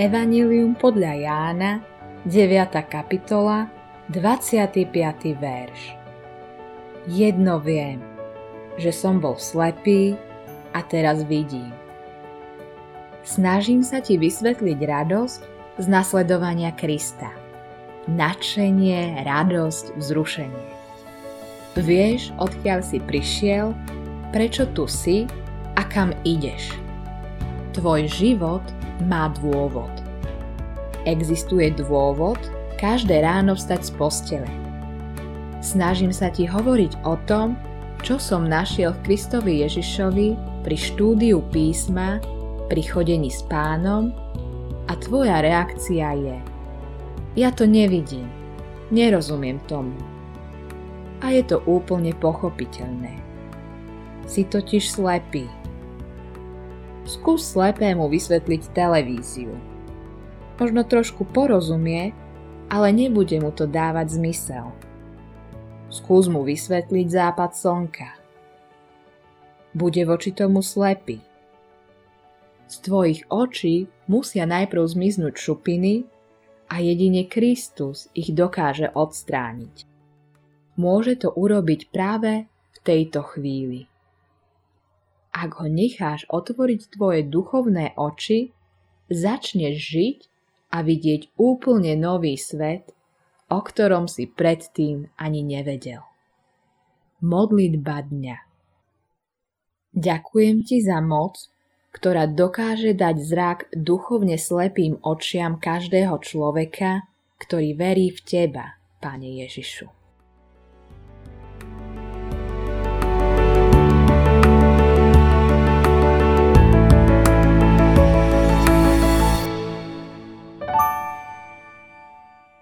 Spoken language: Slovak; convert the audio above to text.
Evangelium podľa Jána, 9. kapitola, 25. verš. Jedno viem, že som bol slepý a teraz vidím. Snažím sa ti vysvetliť radosť z nasledovania Krista. Nadšenie, radosť, vzrušenie. Vieš, odkiaľ si prišiel, prečo tu si a kam ideš. Tvoj život má dôvod. Existuje dôvod každé ráno vstať z postele. Snažím sa ti hovoriť o tom, čo som našiel v Kristovi Ježišovi pri štúdiu písma, pri chodení s pánom a tvoja reakcia je Ja to nevidím, nerozumiem tomu. A je to úplne pochopiteľné. Si totiž slepý Skús slepému vysvetliť televíziu. Možno trošku porozumie, ale nebude mu to dávať zmysel. Skús mu vysvetliť západ slnka. Bude voči tomu slepý. Z tvojich očí musia najprv zmiznúť šupiny a jedine Kristus ich dokáže odstrániť. Môže to urobiť práve v tejto chvíli ak ho necháš otvoriť tvoje duchovné oči, začneš žiť a vidieť úplne nový svet, o ktorom si predtým ani nevedel. Modlitba dňa Ďakujem ti za moc, ktorá dokáže dať zrak duchovne slepým očiam každého človeka, ktorý verí v teba, Pane Ježišu.